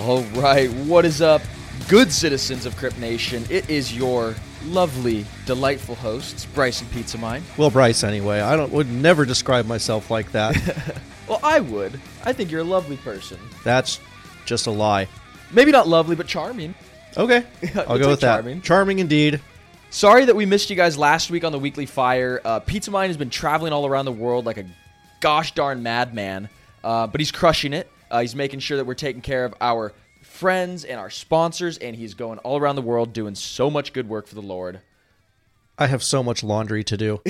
All right, what is up, good citizens of Crypt Nation? It is your lovely, delightful hosts, Bryce and Pizza Mind. Well, Bryce, anyway. I don't would never describe myself like that. Well, I would. I think you're a lovely person. That's just a lie. Maybe not lovely, but charming. Okay, I'll go with that. charming. Charming indeed. Sorry that we missed you guys last week on the Weekly Fire. Uh, Pizza Mind has been traveling all around the world like a gosh darn madman, uh, but he's crushing it. Uh, he's making sure that we're taking care of our friends and our sponsors, and he's going all around the world doing so much good work for the Lord. I have so much laundry to do.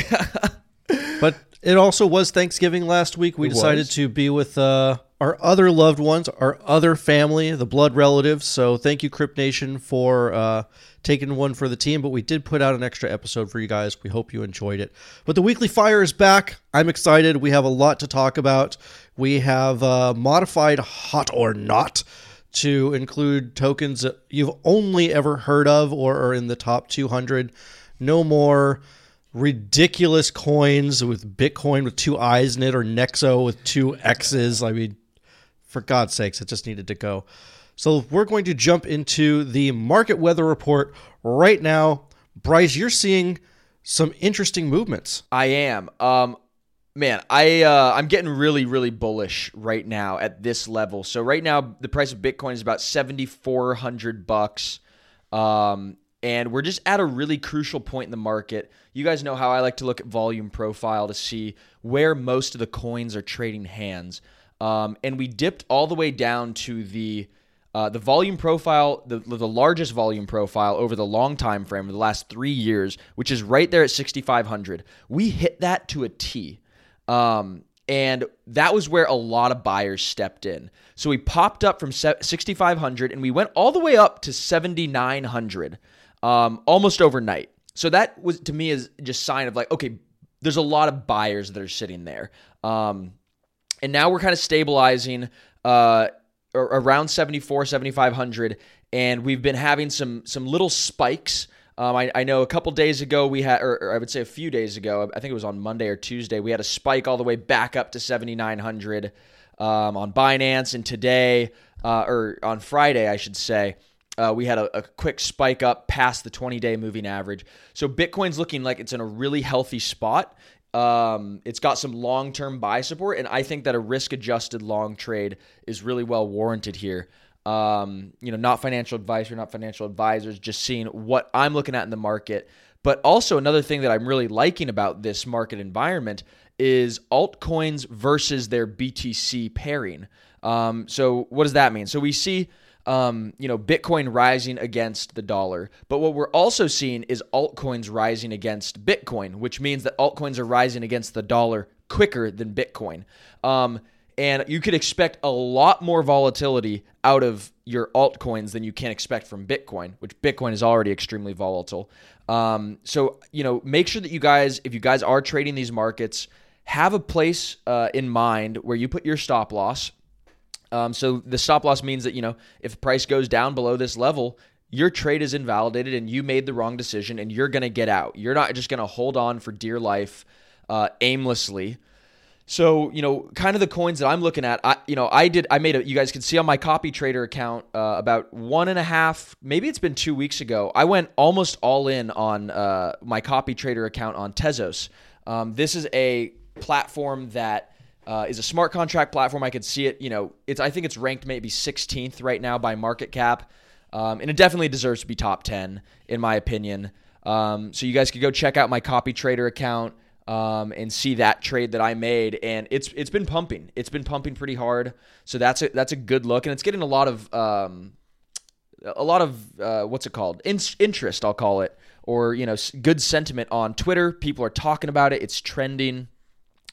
but it also was Thanksgiving last week. We It decided was. to be with uh, our other loved ones, our other family, the blood relatives. So thank you, Crypt Nation, for uh, taking one for the team. But we did put out an extra episode for you guys. We hope you enjoyed it. But the weekly fire is back. I'm excited. We have a lot to talk about. We have uh, modified Hot or Not to include tokens that you've only ever heard of or are in the top 200. No more ridiculous coins with Bitcoin with two eyes in it or Nexo with two X's. I mean, for God's sakes, it just needed to go. So we're going to jump into the market weather report right now. Bryce, you're seeing some interesting movements. I am. Um, man, I uh, I'm getting really really bullish right now at this level. So right now the price of Bitcoin is about seventy four hundred bucks, um, and we're just at a really crucial point in the market. You guys know how I like to look at volume profile to see where most of the coins are trading hands, um, and we dipped all the way down to the uh, the volume profile, the, the largest volume profile over the long time frame of the last three years, which is right there at 6,500. We hit that to a T. Um, and that was where a lot of buyers stepped in. So we popped up from 6,500 and we went all the way up to 7,900 um, almost overnight. So that was to me is just sign of like, okay, there's a lot of buyers that are sitting there. Um, and now we're kind of stabilizing uh, around 74 7500 and we've been having some some little spikes um, I, I know a couple days ago we had or, or i would say a few days ago i think it was on monday or tuesday we had a spike all the way back up to 7900 um, on binance and today uh, or on friday i should say uh, we had a, a quick spike up past the 20 day moving average. So Bitcoin's looking like it's in a really healthy spot. Um, it's got some long term buy support, and I think that a risk adjusted long trade is really well warranted here. Um, you know, not financial advice or not financial advisors, just seeing what I'm looking at in the market. But also, another thing that I'm really liking about this market environment is altcoins versus their BTC pairing. Um, so, what does that mean? So, we see um, you know, Bitcoin rising against the dollar. But what we're also seeing is altcoins rising against Bitcoin, which means that altcoins are rising against the dollar quicker than Bitcoin. Um, and you could expect a lot more volatility out of your altcoins than you can expect from Bitcoin, which Bitcoin is already extremely volatile. Um, so, you know, make sure that you guys, if you guys are trading these markets, have a place uh, in mind where you put your stop loss. Um, so the stop loss means that you know if price goes down below this level, your trade is invalidated and you made the wrong decision and you're going to get out. You're not just going to hold on for dear life uh, aimlessly. So you know, kind of the coins that I'm looking at. I you know I did I made a you guys can see on my copy trader account uh, about one and a half maybe it's been two weeks ago. I went almost all in on uh, my copy trader account on Tezos. Um, this is a platform that uh, is a smart contract platform. I could see it. You know, it's I think it's ranked maybe 16th right now by market cap, um, and it definitely deserves to be top 10 in my opinion. Um, so you guys could go check out my copy trader account um, and see that trade that I made, and it's it's been pumping. It's been pumping pretty hard. So that's a that's a good look, and it's getting a lot of um, a lot of uh, what's it called In- interest i'll call it or you know good sentiment on twitter people are talking about it it's trending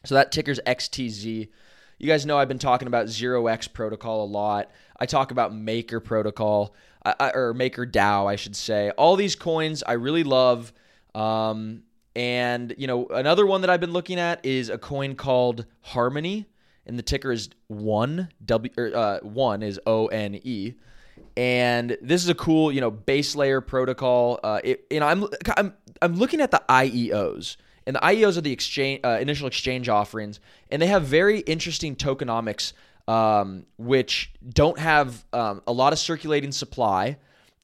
so that ticker's xtz you guys know i've been talking about zero x protocol a lot. I talk about maker protocol or maker dao i should say. All these coins i really love um, and you know another one that i've been looking at is a coin called harmony and the ticker is one w or, uh, one is o n e. And this is a cool, you know, base layer protocol. Uh, it, and I'm I'm I'm looking at the IEOs, and the IEOs are the exchange uh, initial exchange offerings, and they have very interesting tokenomics um, which don't have um, a lot of circulating supply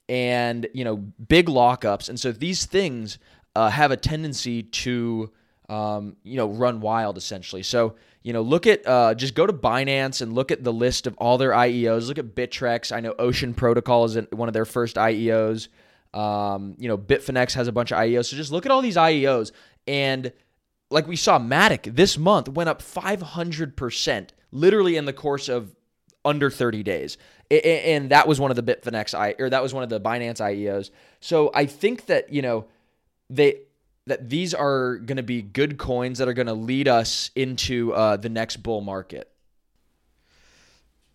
and you know big lockups, and so these things uh, have a tendency to um, you know run wild essentially. So you know look at uh, just go to Binance and look at the list of all their IEOs. Look at Bittrex. I know Ocean Protocol is one of their first IEOs. Um, you know Bitfinex has a bunch of IEOs. So just look at all these IEOs and like we saw Matic this month went up 500% literally in the course of under 30 days. And that was one of the Bitfinex I or that was one of the Binance IEOs. So I think that, you know, they that these are going to be good coins that are going to lead us into uh, the next bull market.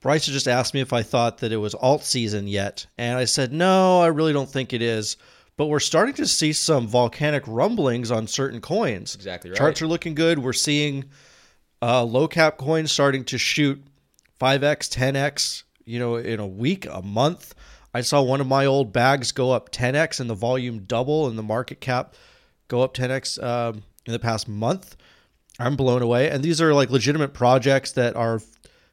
Bryce just asked me if I thought that it was alt season yet, and I said no, I really don't think it is. But we're starting to see some volcanic rumblings on certain coins. Exactly right. Charts are looking good. We're seeing uh, low cap coins starting to shoot 5x, 10x, you know, in a week, a month. I saw one of my old bags go up 10x and the volume double and the market cap go up 10x um, in the past month. I'm blown away. And these are like legitimate projects that are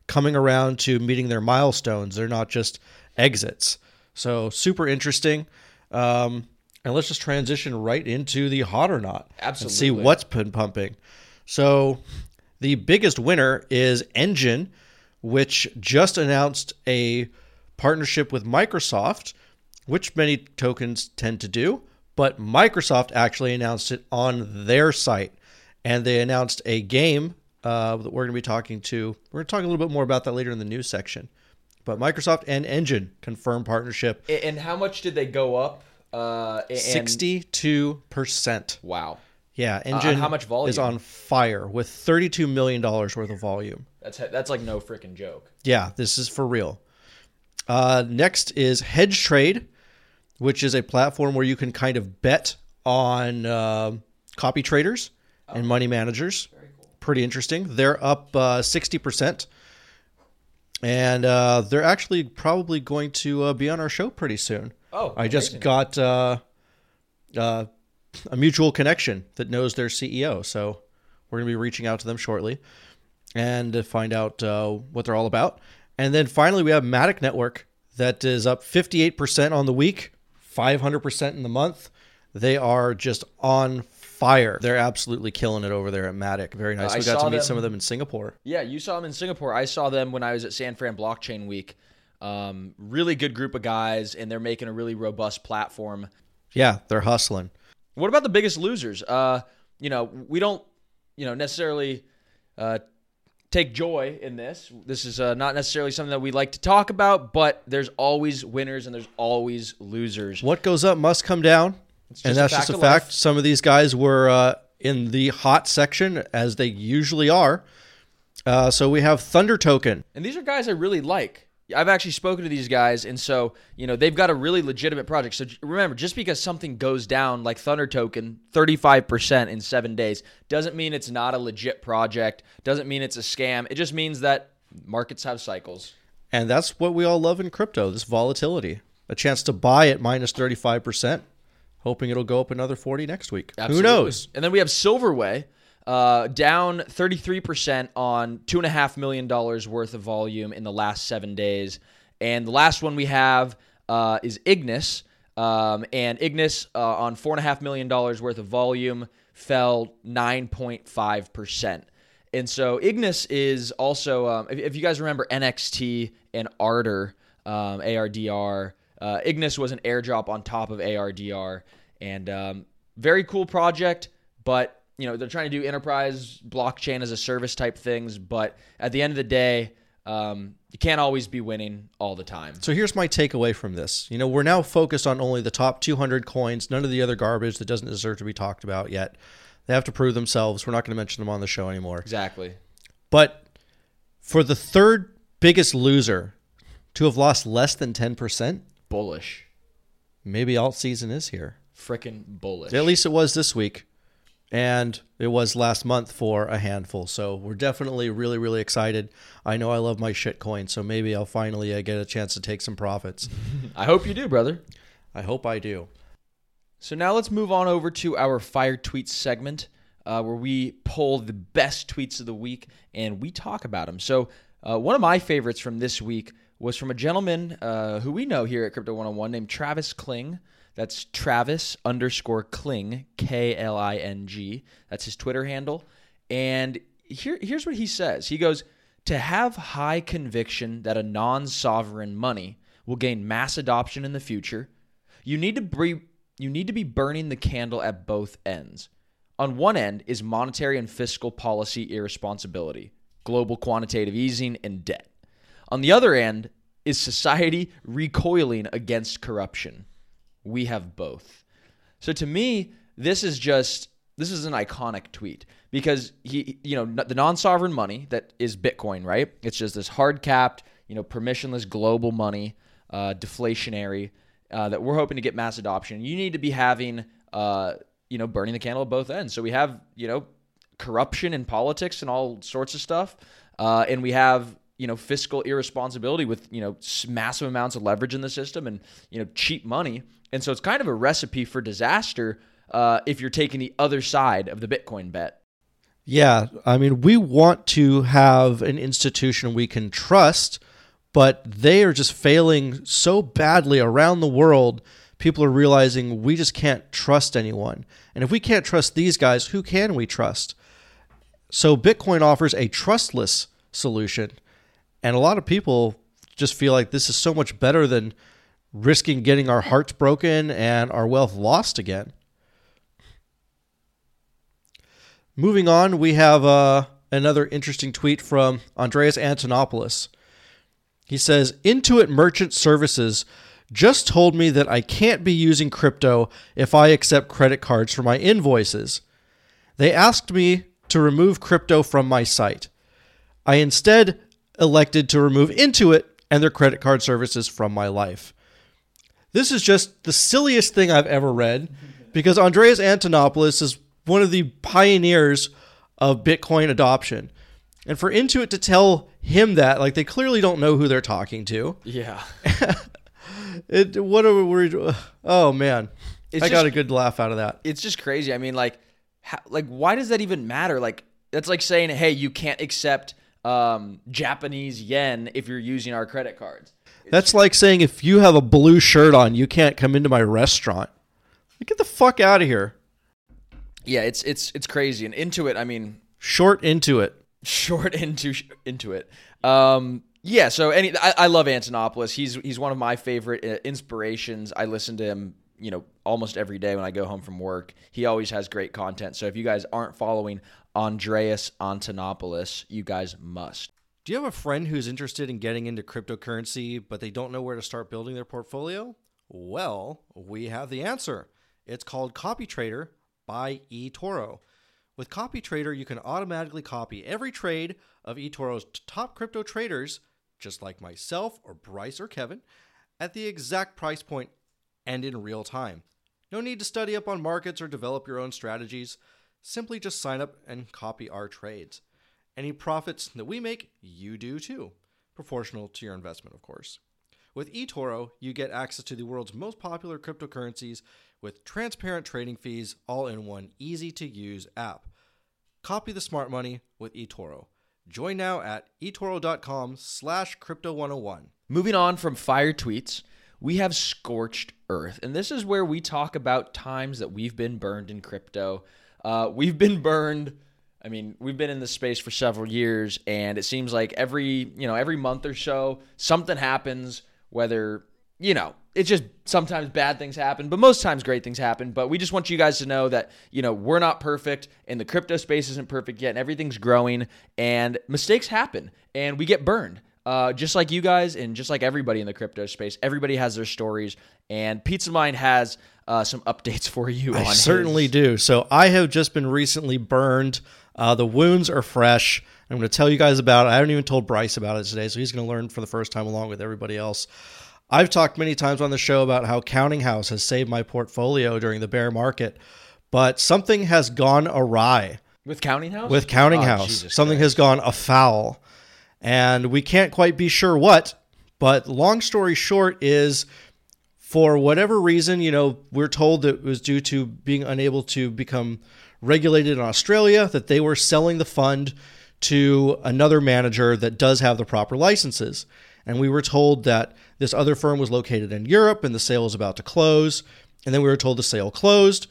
coming around to meeting their milestones. They're not just exits. So super interesting. Um, and let's just transition right into the hot or not. Absolutely. And see what's been pumping. So the biggest winner is Enjin, which just announced a partnership with Microsoft, which many tokens tend to do. But Microsoft actually announced it on their site. And they announced a game uh, that we're going to be talking to. We're going to talk a little bit more about that later in the news section. But Microsoft and Enjin confirmed partnership. And how much did they go up? Uh, and, Sixty-two percent. Wow. Yeah, Uh, how much volume? is on fire with thirty-two million dollars worth of volume. That's that's like no freaking joke. Yeah, this is for real. Uh, next is Hedge Trade, which is a platform where you can kind of bet on uh, copy traders and money managers. Pretty interesting. They're up uh, sixty percent, and uh, they're actually probably going to uh, be on our show pretty soon. Oh, I just amazing. got uh, uh, a mutual connection that knows their CEO, so we're going to be reaching out to them shortly and to find out uh, what they're all about. And then finally, we have Matic Network that is up 58% on the week, 500% in the month. They are just on fire. They're absolutely killing it over there at Matic. Very nice. I we got to meet them- some of them in Singapore. Yeah, you saw them in Singapore. I saw them when I was at San Fran Blockchain Week. Um, really good group of guys, and they're making a really robust platform. Yeah, they're hustling. What about the biggest losers? Uh, you know, we don't, you know, necessarily uh, take joy in this. This is uh, not necessarily something that we like to talk about, but there's always winners and there's always losers. What goes up must come down. and that's just a fact. life. Some of these guys were uh, in the hot section, as they usually are. Uh, so we have Thunder Token. And these are guys I really like. I've actually spoken to these guys, and so you know they've got a really legitimate project. So remember, just because something goes down like Thunder Token, thirty five percent in seven days, doesn't mean it's not a legit project. Doesn't mean it's a scam. It just means that markets have cycles. And that's what we all love in crypto this volatility. A chance to buy at minus 35%, hoping it'll go up another 40 next week. Absolutely. Who knows? And then we have Silverway, uh, down 33% on $2.5 million worth of volume in the last seven days. And the last one we have uh, is Ignis. Um, and Ignis, uh, on $4.5 million worth of volume, fell 9.5%. And so Ignis is also, um, if, if you guys remember NXT and Ardor, um, ARDR, uh, Ignis was an airdrop on top of ARDR. And um, very cool project, but you know they're trying to do enterprise blockchain as a service type things. But at the end of the day, um, you can't always be winning all the time. So here's my takeaway from this. You know, we're now focused on only the top 200 coins, none of the other garbage that doesn't deserve to be talked about yet. They have to prove themselves. We're not going to mention them on the show anymore. Exactly. But for the third biggest loser to have lost less than 10%, Bullish. maybe alt season is here. Frickin' bullish. At least it was this week. And it was last month for a handful. So we're definitely really, really excited. I know I love my shitcoin, so maybe I'll finally uh, get a chance to take some profits. I hope you do, brother. I hope I do. So now let's move on over to our fire tweets segment, uh, where we pull the best tweets of the week and we talk about them. So Uh, one of my favorites from this week was from a gentleman uh, who we know here at Crypto 101 named Travis Kling. That's Travis underscore Kling, K L I N G. That's his Twitter handle. And here, here's what he says He goes, To have high conviction that a non sovereign money will gain mass adoption in the future, you need to be, you need to be burning the candle at both ends. On one end is monetary and fiscal policy irresponsibility, global quantitative easing, and debt. On the other end is society recoiling against corruption. We have both. So to me, this is just this is an iconic tweet because he you know the non-sovereign money that is Bitcoin, right? It's just this hard capped, you know, permissionless global money, uh, deflationary uh, that we're hoping to get mass adoption. You need to be having uh, you know burning the candle at both ends. So we have you know corruption in politics and all sorts of stuff, uh, and we have you know fiscal irresponsibility with you know massive amounts of leverage in the system and you know cheap money. And so it's kind of a recipe for disaster uh, if you're taking the other side of the bitcoin bet. Yeah i mean we want to have an institution we can trust but they are just failing so badly around the world people are realizing we just can't trust anyone. And if we can't trust these guys who can we trust? So bitcoin offers a trustless solution and a lot of people just feel like this is so much better than risking getting our hearts broken and our wealth lost again. Moving on, we have uh, another interesting tweet from Andreas Antonopoulos. He says Intuit Merchant Services just told me that I can't be using crypto if I accept credit cards for my invoices. They asked me to remove crypto from my site. I instead elected to remove Intuit and their credit card services from my life. This is just the silliest thing I've ever read because Andreas Antonopoulos is one of the pioneers of Bitcoin adoption. And for Intuit to tell him that, like they clearly don't know who they're talking to. Yeah. it what are we oh man. It's I just- got a good laugh out of that. it's just crazy i mean like how, like why does that even matter like that's like saying hey you can't accept um, japanese yen if you're using our credit cards That's like saying if you have a blue shirt on, you can't come into my restaurant. Get the fuck out of here. yeah it's it's it's crazy and Intuit i mean Short Intuit. short into Intuit. Um, yeah, so any I, I love Antonopoulos. He's he's one of my favorite uh, inspirations. I listen to him, you know, almost every day when I go home from work. He always has great content. So if you guys aren't following Andreas Antonopoulos, you guys must. Do you have a friend who's interested in getting into cryptocurrency, but they don't know where to start building their portfolio? Well, we have the answer. It's called Copy Trader by eToro. With Copy Trader, you can automatically copy every trade of eToro's top crypto traders, just like myself or Bryce or Kevin, at the exact price point and in real time. No need to study up on markets or develop your own strategies. Simply just sign up and copy our trades. Any profits that we make, you do too, proportional to your investment, of course. With eToro, you get access to the world's most popular cryptocurrencies with transparent trading fees all in one easy to use app. Copy the smart money with eToro. Join now at etoro.com slash crypto 101. Moving on from fire tweets, we have scorched earth. And this is where we talk about times that we've been burned in crypto. Uh, we've been burned. I mean, we've been in this space for several years, and it seems like every you know every month or so something happens. Whether you know, it's just sometimes bad things happen, but most times great things happen. But we just want you guys to know that you know we're not perfect, and the crypto space isn't perfect yet, and everything's growing, and mistakes happen, and we get burned. Uh, just like you guys and just like everybody in the crypto space, everybody has their stories, and Pizza Mind has uh, some updates for you. I on certainly his. do. So I have just been recently burned. Uh, the wounds are fresh. I'm going to tell you guys about it. I haven't even told Bryce about it today, so he's going to learn for the first time along with everybody else. I've talked many times on the show about how Counting House has saved my portfolio during the bear market, but something has gone awry with Counting House. with Counting Oh, House. Jesus Something Christ. has gone afoul, and we can't quite be sure what. But long story short is, for whatever reason, you know, we're told that it was due to being unable to become regulated in Australia that they were selling the fund to another manager that does have the proper licenses. And we were told that this other firm was located in Europe and the sale was about to close. And then we were told the sale closed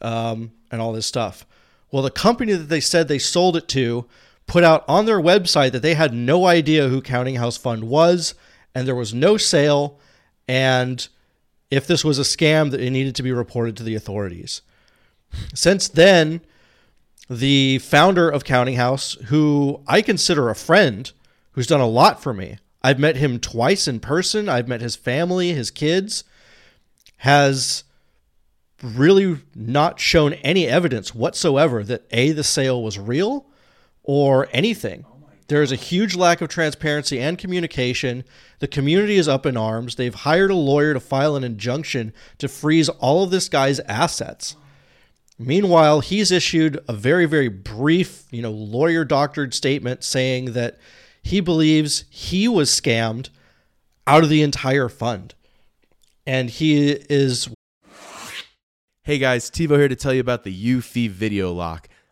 um, and all this stuff. Well, the company that they said they sold it to put out on their website that they had no idea who Counting House Fund was and there was no sale. And if this was a scam, that it needed to be reported to the authorities. Since then, the founder of Counting House, who I consider a friend, who's done a lot for me, I've met him twice in person, I've met his family, his kids, has really not shown any evidence whatsoever that A, the sale was real or anything. There is a huge lack of transparency and communication. The community is up in arms. They've hired a lawyer to file an injunction to freeze all of this guy's assets. Meanwhile, he's issued a very, very brief, you know, lawyer doctored statement saying that he believes he was scammed out of the entire fund. And he is. Hey guys, TiVo here to tell you about the Eufy Video Lock,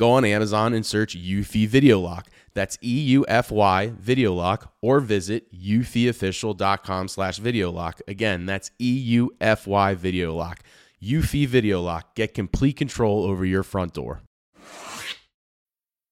go on Amazon and search Eufy Video Lock. That's E U F Y Video Lock, or visit eufyofficial.com slash video lock. Again, that's E U F Y Video Lock. Eufy Video Lock. Get complete control over your front door.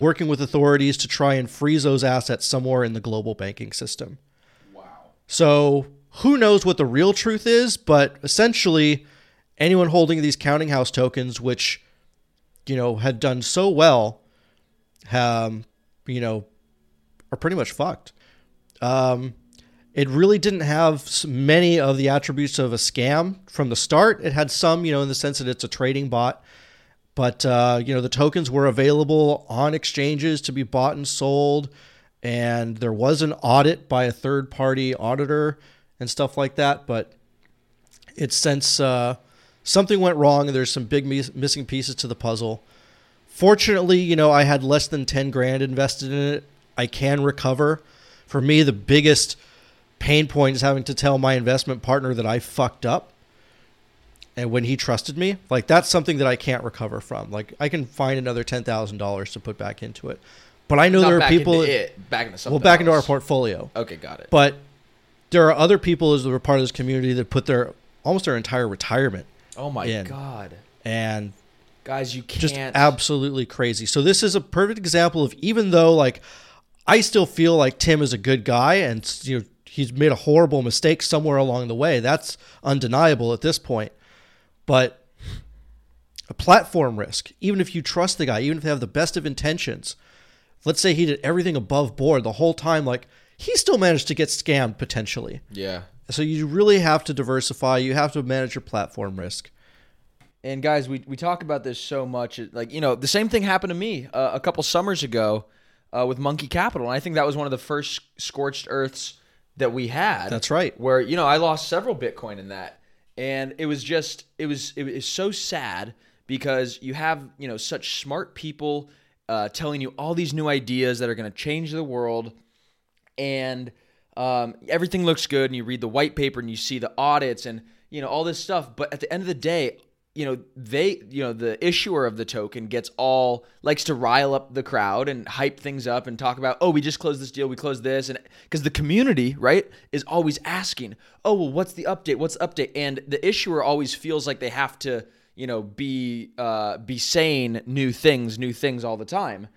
working with authorities to try and freeze those assets somewhere in the global banking system. Wow. So who knows what the real truth is, but essentially, anyone holding these counting house tokens, which you know had done so well, um, you know, are pretty much fucked. Um, it really didn't have many of the attributes of a scam from the start. It had some, you know, in the sense that it's a trading bot but uh, you know the tokens were available on exchanges to be bought and sold, and there was an audit by a third-party auditor and stuff like that. But it's since uh, something went wrong, and there's some big missing pieces to the puzzle. Fortunately, you know I had less than ten grand invested in it. I can recover. For me, the biggest pain point is having to tell my investment partner that I fucked up and when he trusted me like that's something that i can't recover from. Like i can find another $10000 to put back into it. But i know Not there are people it, back into well back into our portfolio. Okay got it. But there are other people as a part of this community that put their almost their entire retirement oh my in. god. And guys you can't. just absolutely crazy. So this is a perfect example of even though like i still feel like tim is a good guy and you know he's made a horrible mistake somewhere along the way that's undeniable at this point but a platform risk, even if you trust the guy, even if they have the best of intentions, let's say he did everything above board the whole time, like he still managed to get scammed potentially. Yeah. So you really have to diversify. You have to manage your platform risk. And guys, we, we talk about this so much. Like, you know, the same thing happened to me uh, a couple summers ago uh, with Monkey Capital. And I think that was one of the first scorched earths that we had. That's right. Where, you know, I lost several Bitcoin in that. And it was just, it was, it was so sad because you have, you know, such smart people uh, telling you all these new ideas that are going to change the world. And um, everything looks good and you read the white paper and you see the audits and you know all this stuff. But at the end of the day you know they you know the issuer of the token gets all likes to rile up the crowd and hype things up and talk about oh we just closed this deal we closed this and because the community right is always asking oh well what's the update what's the update? And the issuer always feels like they have to you know be uh, be saying new things new things all the time.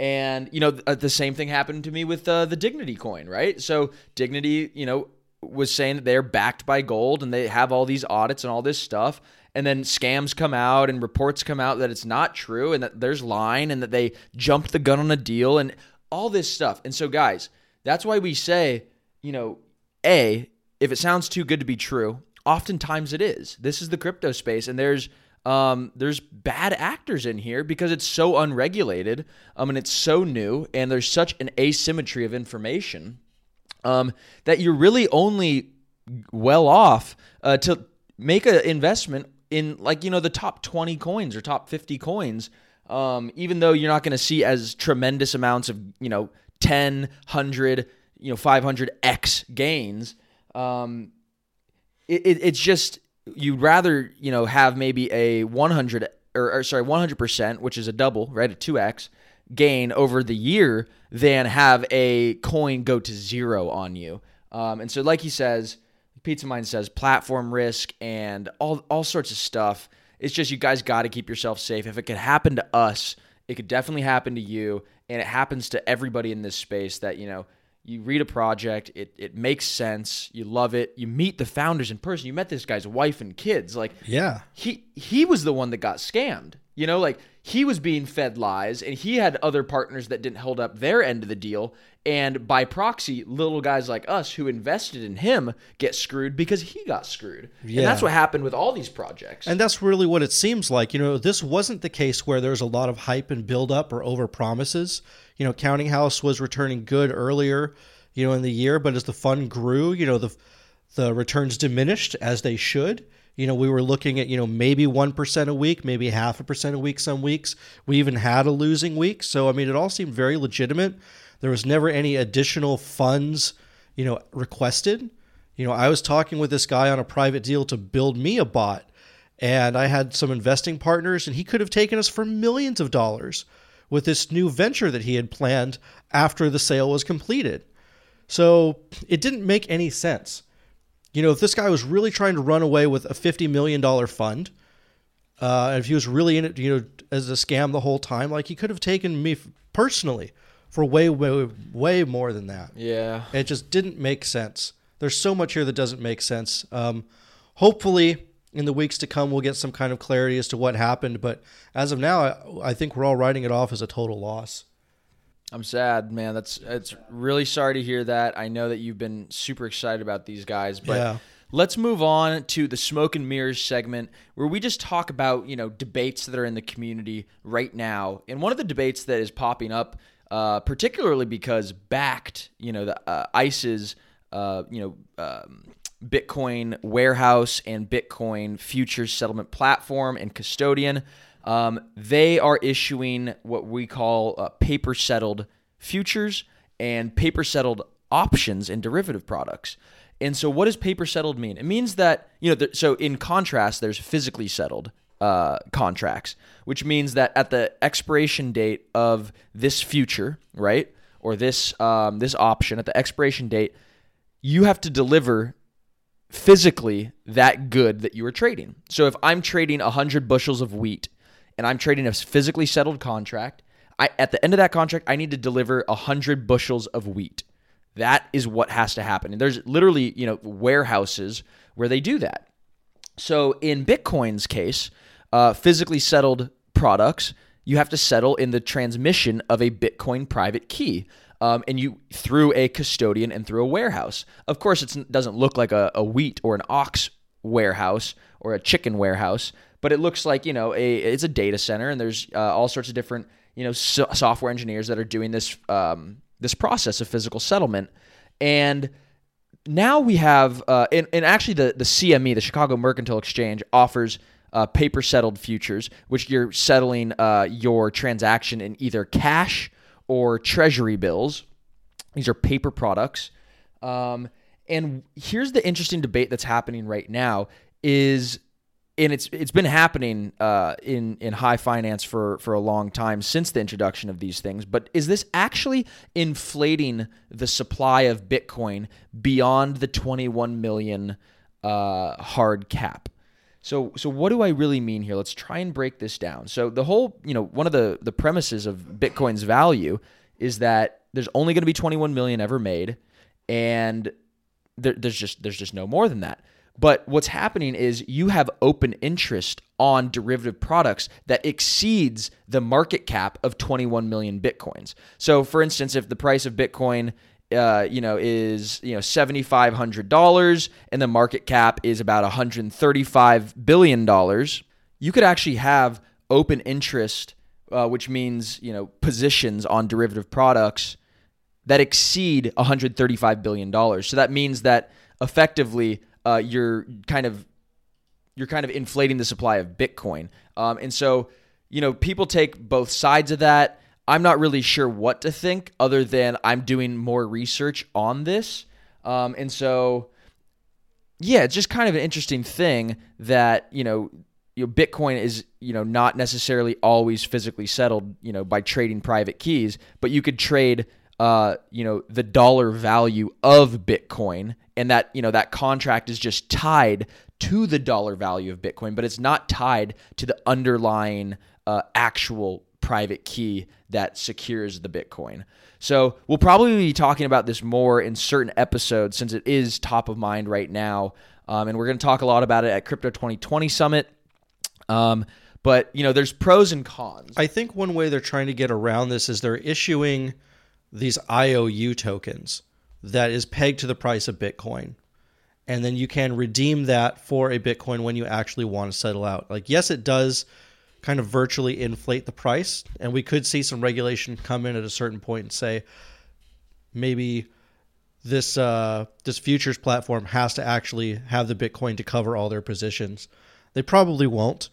And you know th- uh, the same thing happened to me with uh, the Dignity coin, right? So Dignity, you know, was saying that they're backed by gold and they have all these audits and all this stuff, and then scams come out and reports come out that it's not true and that there's lying and that they jumped the gun on a deal and all this stuff. And so, guys, that's why we say, you know, a if it sounds too good to be true, oftentimes it is. This is the crypto space, and there's um, there's bad actors in here because it's so unregulated um, and it's so new and there's such an asymmetry of information um, that you're really only well off uh, to make an investment in like you know the top 20 coins or top 50 coins um, even though you're not going to see as tremendous amounts of you know 10 100 you know 500x gains um, it, it, it's just you'd rather you know have maybe a 100 or, or sorry 100% which is a double right a 2x gain over the year than have a coin go to zero on you. Um, and so like he says pizza mind says platform risk and all, all sorts of stuff it's just you guys got to keep yourself safe if it could happen to us it could definitely happen to you and it happens to everybody in this space that you know you read a project, it, it makes sense, you love it, you meet the founders in person, you met this guy's wife and kids. Like Yeah. he he was the one that got scammed. You know, like he was being fed lies and he had other partners that didn't hold up their end of the deal. And by proxy, little guys like us who invested in him get screwed because he got screwed. Yeah. And that's what happened with all these projects. And that's really what it seems like. You know, this wasn't the case where there's a lot of hype and build up or over promises. You know, Counting House was returning good earlier, you know, in the year, but as the fund grew, you know, the the returns diminished as they should. You know, we were looking at, you know, maybe 1% a week, maybe half a percent a week some weeks. We even had a losing week. So, I mean, it all seemed very legitimate. There was never any additional funds, you know, requested. You know, I was talking with this guy on a private deal to build me a bot, and I had some investing partners, and he could have taken us for millions of dollars with this new venture that he had planned after the sale was completed. So it didn't make any sense. You know, if this guy was really trying to run away with a $50 million fund, uh, and if he was really in it, you know, as a scam the whole time, like he could have taken me personally for way, way, way more than that. yeah. It just didn't make sense. There's so much here that doesn't make sense. Um, hopefully, in the weeks to come, we'll get some kind of clarity as to what happened. But as of now, I, I think we're all writing it off as a total loss. I'm sad, man. That's it's really sorry to hear that. I know that you've been super excited about these guys, but Yeah. let's move on to the smoke and mirrors segment where we just talk about, you know, debates that are in the community right now. And one of the debates that is popping up uh, particularly because Bakkt, you know, the uh, ICE's uh, you know, um, Bitcoin warehouse and Bitcoin futures settlement platform and custodian. Um, they are issuing what we call uh, paper settled futures and paper settled options and derivative products. And so, what does paper settled mean? It means that, you know, th- so in contrast, there's physically settled uh, contracts, which means that at the expiration date of this future, right, or this um, this option, at the expiration date, you have to deliver physically that good that you are trading. So if I'm trading 100 bushels of wheat and I'm trading a physically settled contract, I, at the end of that contract, I need to deliver 100 bushels of wheat. That is what has to happen. And there's literally, you know, warehouses where they do that. So in Bitcoin's case, uh, physically settled products, you have to settle in the transmission of a Bitcoin private key. Um, and you through a custodian and through a warehouse. Of course, it doesn't look like a, a wheat or an ox warehouse or a chicken warehouse, but it looks like you know a it's a data center, and there's uh, all sorts of different you know so- software engineers that are doing this um, this process of physical settlement, and now we have, uh, and, and actually the, the CME, the Chicago Mercantile Exchange, offers uh, paper settled futures, which you're settling uh, your transaction in either cash or treasury bills. These are paper products. Um, and here's the interesting debate that's happening right now is and it's it's been happening uh, in in high finance for for a long time since the introduction of these things. But is this actually inflating the supply of Bitcoin beyond the 21 million uh, hard cap? So so what do I really mean here? Let's try and break this down. So the whole you know one of the the premises of Bitcoin's value is that there's only going to be 21 million ever made, and there, there's just there's just no more than that. But what's happening is you have open interest on derivative products that exceeds the market cap of 21 million bitcoins. So, for instance, if the price of Bitcoin uh, you know, is you know seventy five hundred dollars, and the market cap is about one hundred thirty five billion dollars. You could actually have open interest, uh, which means you know positions on derivative products that exceed one hundred thirty five billion dollars. So that means that effectively uh, you're kind of you're kind of inflating the supply of Bitcoin. Um, and so, you know, people take both sides of that. I'm not really sure what to think, other than I'm doing more research on this. Um, and so, yeah, it's just kind of an interesting thing that you know, you know, Bitcoin is you know not necessarily always physically settled, you know, by trading private keys, but you could trade uh, you know, the dollar value of Bitcoin, and that you know that contract is just tied to the dollar value of Bitcoin, but it's not tied to the underlying uh, actual private key that secures the Bitcoin. So we'll probably be talking about this more in certain episodes since it is top of mind right now, um, and we're going to talk a lot about it at Crypto 2020 Summit. Um, but you know, there's pros and cons. I think one way they're trying to get around this is they're issuing these IOU tokens that is pegged to the price of Bitcoin. And then you can redeem that for a Bitcoin when you actually want to settle out. Like, yes, it does kind of virtually inflate the price. And we could see some regulation come in at a certain point and say, maybe this uh, this futures platform has to actually have the Bitcoin to cover all their positions. They probably won't.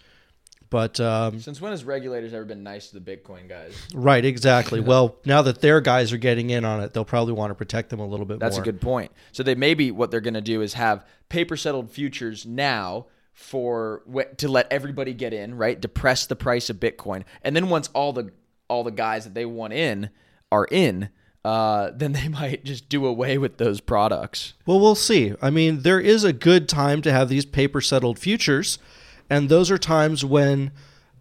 But um, since when has regulators ever been nice to the Bitcoin guys? Right, exactly. well, now that their guys are getting in on it, they'll probably want to protect them a little bit That's more. a good point. So they maybe what they're going to do is have paper settled futures now for to let everybody get in, right? Depress the price of Bitcoin, and then once all the all the guys that they want in are in, uh, then they might just do away with those products. Well, we'll see. I mean, there is a good time to have these paper settled futures and those are times when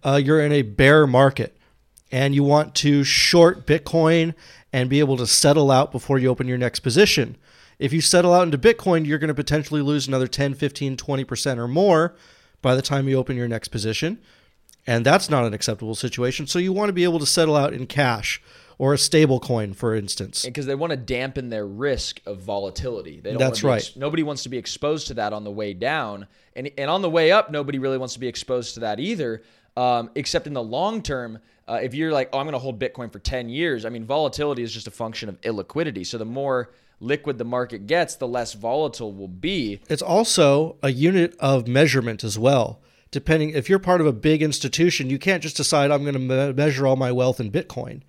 uh, you're in a bear market and you want to short Bitcoin and be able to settle out before you open your next position. If you settle out into Bitcoin, you're going to potentially lose another 10, 15, 20% or more by the time you open your next position. And that's not an acceptable situation. So you want to be able to settle out in cash or a stable coin, for instance. Because they want to dampen their risk of volatility. They don't That's right. Ex- nobody wants to be exposed to that on the way down. And, and on the way up, nobody really wants to be exposed to that either. Um, except in the long term, uh, if you're like, oh, I'm going to hold Bitcoin for 10 years, I mean, volatility is just a function of illiquidity. So the more liquid the market gets, the less volatile will be. It's also a unit of measurement as well. Depending if you're part of a big institution, you can't just decide I'm going to me- measure all my wealth in Bitcoin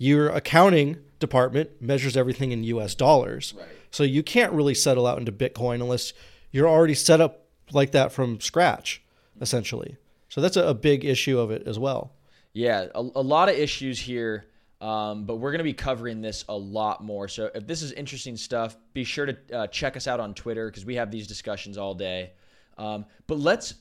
your accounting department measures everything in US dollars. Right. So you can't really settle out into Bitcoin unless you're already set up like that from scratch, essentially. So that's a, a big issue of it as well. Yeah, a, a lot of issues here, um, but we're going to be covering this a lot more. So if this is interesting stuff, be sure to uh, check us out on Twitter because we have these discussions all day. Um, but let's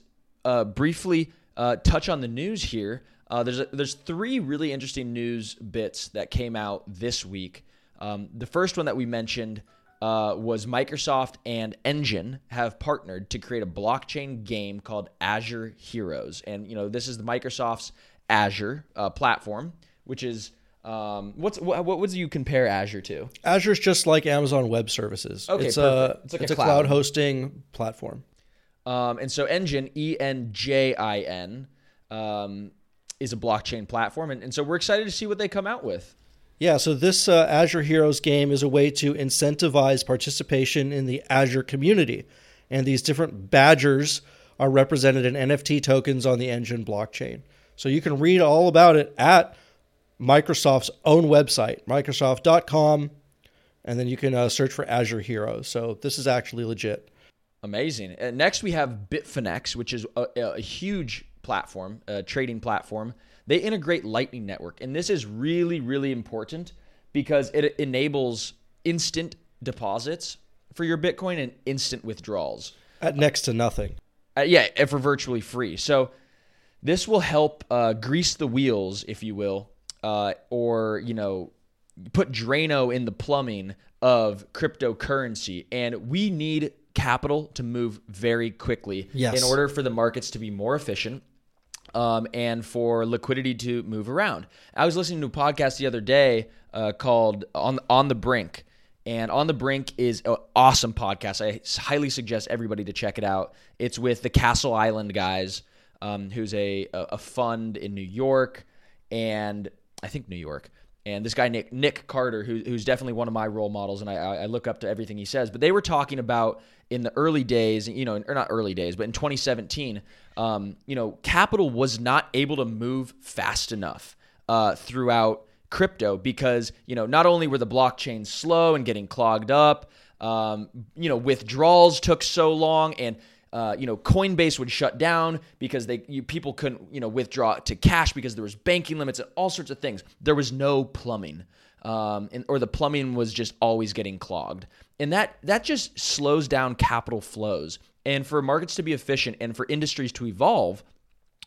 uh, briefly uh, touch on the news here. Uh, there's a, there's three really interesting news bits that came out this week. Um, the first one that we mentioned uh, was Microsoft and Enjin have partnered to create a blockchain game called Azure Heroes, and you know this is the Microsoft's Azure uh, platform, which is um, what's what, what would you compare Azure to? Azure is just like Amazon Web Services. Okay, it's perfect. a it's, like it's a, cloud. cloud hosting platform. Um, and so Enjin E N J I N, um, is a blockchain platform. And, and so we're excited to see what they come out with. Yeah, so this uh, Azure Heroes game is a way to incentivize participation in the Azure community. And these different badgers are represented in NFT tokens on the Enjin blockchain. So you can read all about it at Microsoft's own website, Microsoft.com, and then you can uh, search for Azure Heroes. So this is actually legit. Amazing. And next, we have Bitfinex, which is a, a huge platform, a trading platform. They integrate Lightning Network, and this is really, really important because it enables instant deposits for your Bitcoin and instant withdrawals at next to nothing. Uh, yeah, for virtually free. So this will help uh, grease the wheels, if you will, uh, or you know, put Drano in the plumbing of cryptocurrency. And we need capital to move very quickly yes. in order for the markets to be more efficient. Um, and for liquidity to move around. I was listening to a podcast the other day uh, called "On On the Brink," and On the Brink is an awesome podcast. I highly suggest everybody to check it out. It's with the Castle Island guys, um, who's a, a fund in New York, and I think New York. And this guy Nick Nick Carter, who, who's definitely one of my role models, and I, I look up to everything he says. But they were talking about in the early days, you know, or not early days, but in 2017, um, you know, capital was not able to move fast enough uh, throughout crypto because you know not only were the blockchains slow and getting clogged up, um, you know withdrawals took so long and. Uh, you know, Coinbase would shut down because they you, people couldn't you know withdraw to cash because there was banking limits and all sorts of things. There was no plumbing, um, and, or the plumbing was just always getting clogged, and that that just slows down capital flows. And for markets to be efficient and for industries to evolve,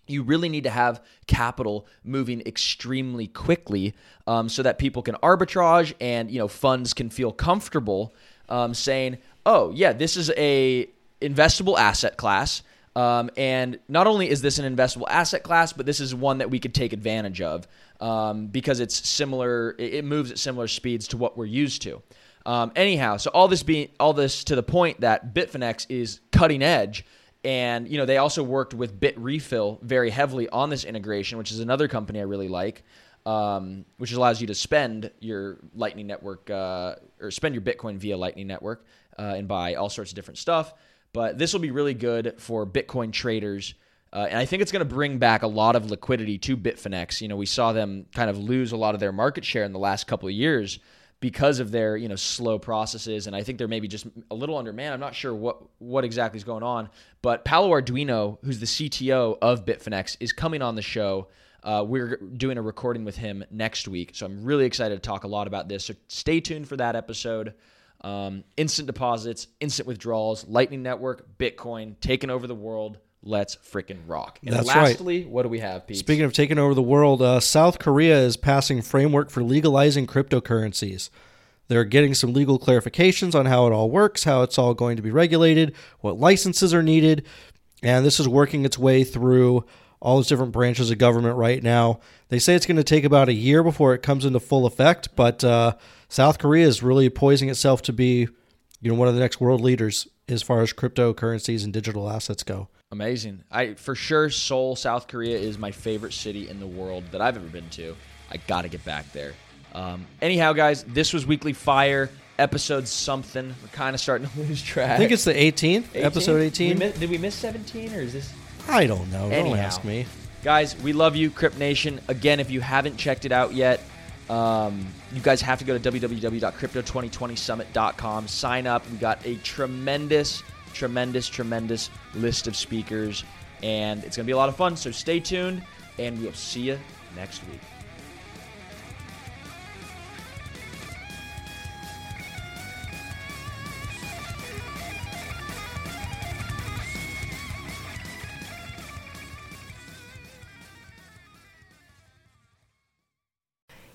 you really need to have capital moving extremely quickly um, so that people can arbitrage and you know funds can feel comfortable um, saying oh yeah this is a investable asset class um, and not only is this an investable asset class but this is one that we could take advantage of um, because it's similar it moves at similar speeds to what we're used to um, anyhow so all this being all this to the point that bitfinex is cutting edge and you know they also worked with Bitrefill very heavily on this integration, which is another company I really like, um, which allows you to spend your Lightning Network uh, or spend your Bitcoin via Lightning Network uh, and buy all sorts of different stuff. But this will be really good for Bitcoin traders. Uh, and I think it's going to bring back a lot of liquidity to Bitfinex. You know, we saw them kind of lose a lot of their market share in the last couple of years because of their you know slow processes and I think they're maybe just a little undermanned. I'm not sure what what exactly is going on, but Paolo Ardoino who's the CTO of Bitfinex, is coming on the show. Uh, we're doing a recording with him next week, so I'm really excited to talk a lot about this. So stay tuned for that episode. Um, instant deposits, instant withdrawals, Lightning Network, Bitcoin taking over the world. Let's freaking rock. And That's lastly, right. what do we have, Pete? Speaking of taking over the world, uh, South Korea is passing framework for legalizing cryptocurrencies. They're getting some legal clarifications on how it all works, how it's all going to be regulated, what licenses are needed, and this is working its way through all those different branches of government right now. They say it's going to take about a year before it comes into full effect, but uh, South Korea is really poising itself to be, you know, one of the next world leaders as far as cryptocurrencies and digital assets go. Amazing. I for sure Seoul, South Korea is my favorite city in the world that I've ever been to. I got to get back there. Um, anyhow, guys, this was Weekly Fire episode something. We're kind of starting to lose track. I think it's the 18th, 18? episode We 18. did we miss 17 or is this? I don't know. Don't ask me. Guys, we love you, Crypt Nation. Again, if you haven't checked it out yet, um, you guys have to go to www.crypto2020summit.com. Sign up. We got a tremendous, tremendous, tremendous list of speakers, and it's going to be a lot of fun. So stay tuned, and we'll see you next week.